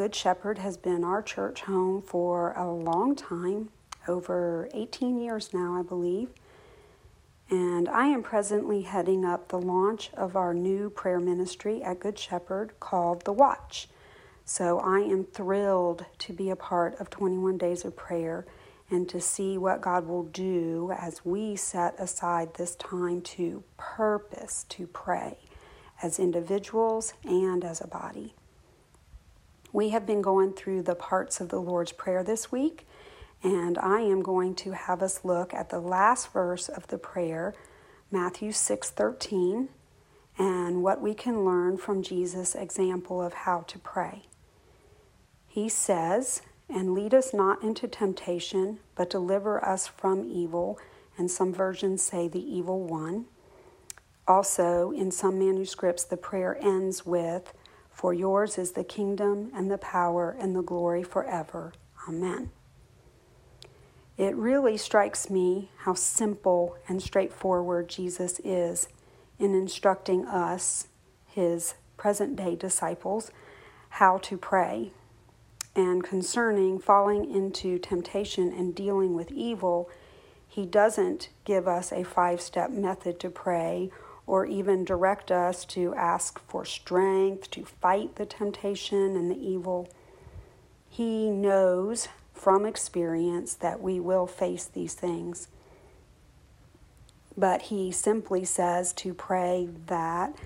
Good Shepherd has been our church home for a long time, over 18 years now, I believe. And I am presently heading up the launch of our new prayer ministry at Good Shepherd called The Watch. So I am thrilled to be a part of 21 Days of Prayer and to see what God will do as we set aside this time to purpose to pray as individuals and as a body. We have been going through the parts of the Lord's Prayer this week, and I am going to have us look at the last verse of the prayer, Matthew 6:13, and what we can learn from Jesus' example of how to pray. He says, "And lead us not into temptation, but deliver us from evil." And some versions say the evil one. Also, in some manuscripts, the prayer ends with, for yours is the kingdom and the power and the glory forever. Amen. It really strikes me how simple and straightforward Jesus is in instructing us, his present day disciples, how to pray. And concerning falling into temptation and dealing with evil, he doesn't give us a five step method to pray or even direct us to ask for strength to fight the temptation and the evil. He knows from experience that we will face these things. But he simply says to pray that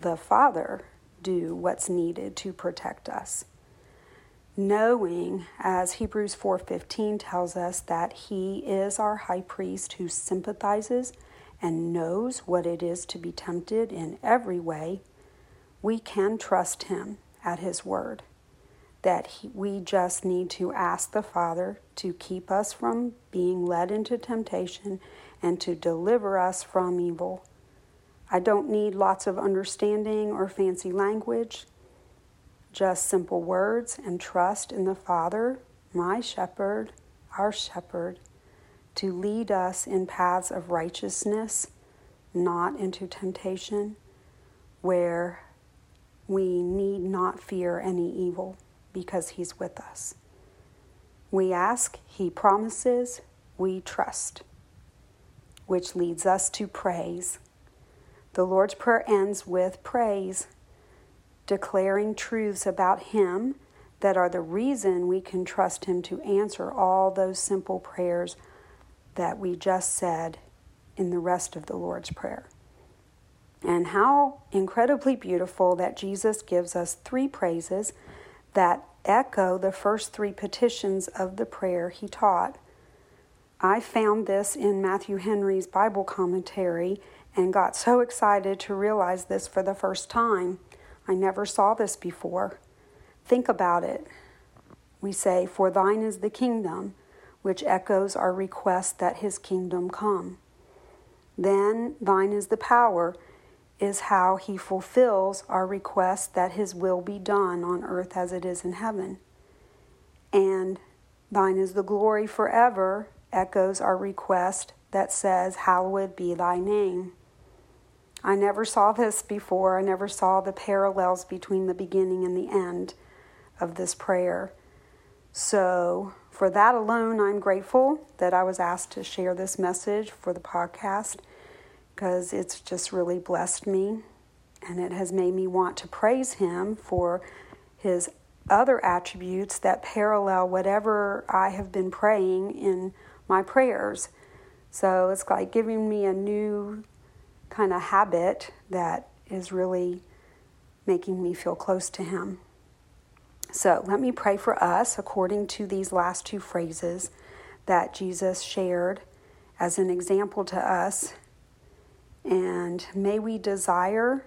the Father do what's needed to protect us. Knowing as Hebrews 4:15 tells us that he is our high priest who sympathizes and knows what it is to be tempted in every way, we can trust Him at His word. That he, we just need to ask the Father to keep us from being led into temptation and to deliver us from evil. I don't need lots of understanding or fancy language, just simple words and trust in the Father, my shepherd, our shepherd, to lead us in paths of righteousness, not into temptation, where we need not fear any evil because He's with us. We ask, He promises, we trust, which leads us to praise. The Lord's Prayer ends with praise, declaring truths about Him that are the reason we can trust Him to answer all those simple prayers that we just said in the rest of the Lord's Prayer. And how incredibly beautiful that Jesus gives us three praises that echo the first three petitions of the prayer he taught. I found this in Matthew Henry's Bible commentary and got so excited to realize this for the first time. I never saw this before. Think about it. We say, For thine is the kingdom which echoes our request that his kingdom come. Then, thine is the power, is how he fulfills our request that his will be done on earth as it is in heaven. And thine is the glory forever, echoes our request that says, Hallowed be thy name. I never saw this before. I never saw the parallels between the beginning and the end of this prayer. So, for that alone, I'm grateful that I was asked to share this message for the podcast because it's just really blessed me and it has made me want to praise Him for His other attributes that parallel whatever I have been praying in my prayers. So it's like giving me a new kind of habit that is really making me feel close to Him. So let me pray for us according to these last two phrases that Jesus shared as an example to us. And may we desire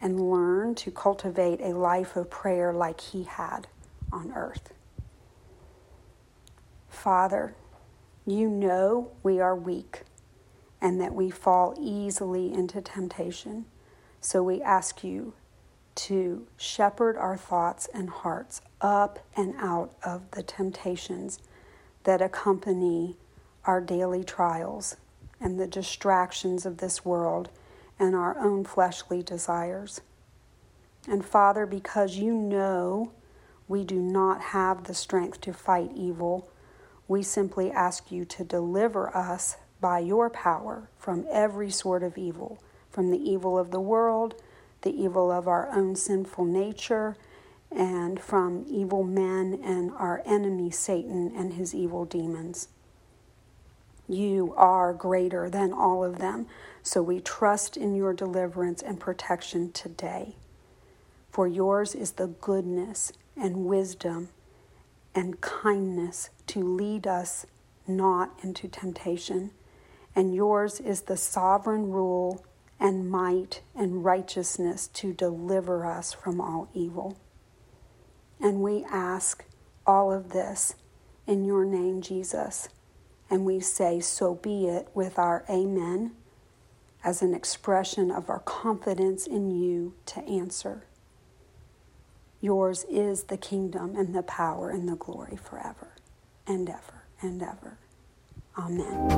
and learn to cultivate a life of prayer like he had on earth. Father, you know we are weak and that we fall easily into temptation. So we ask you to shepherd our thoughts and hearts up and out of the temptations that accompany our daily trials and the distractions of this world and our own fleshly desires. And Father, because you know We do not have the strength to fight evil. We simply ask you to deliver us by your power from every sort of evil, from the evil of the world, the evil of our own sinful nature, and from evil men and our enemy Satan and his evil demons. You are greater than all of them, so we trust in your deliverance and protection today. For yours is the goodness and wisdom and kindness to lead us not into temptation, and yours is the sovereign rule and might and righteousness to deliver us from all evil. And we ask all of this in your name, Jesus. And we say, So be it with our Amen as an expression of our confidence in you to answer. Yours is the kingdom and the power and the glory forever and ever and ever. Amen.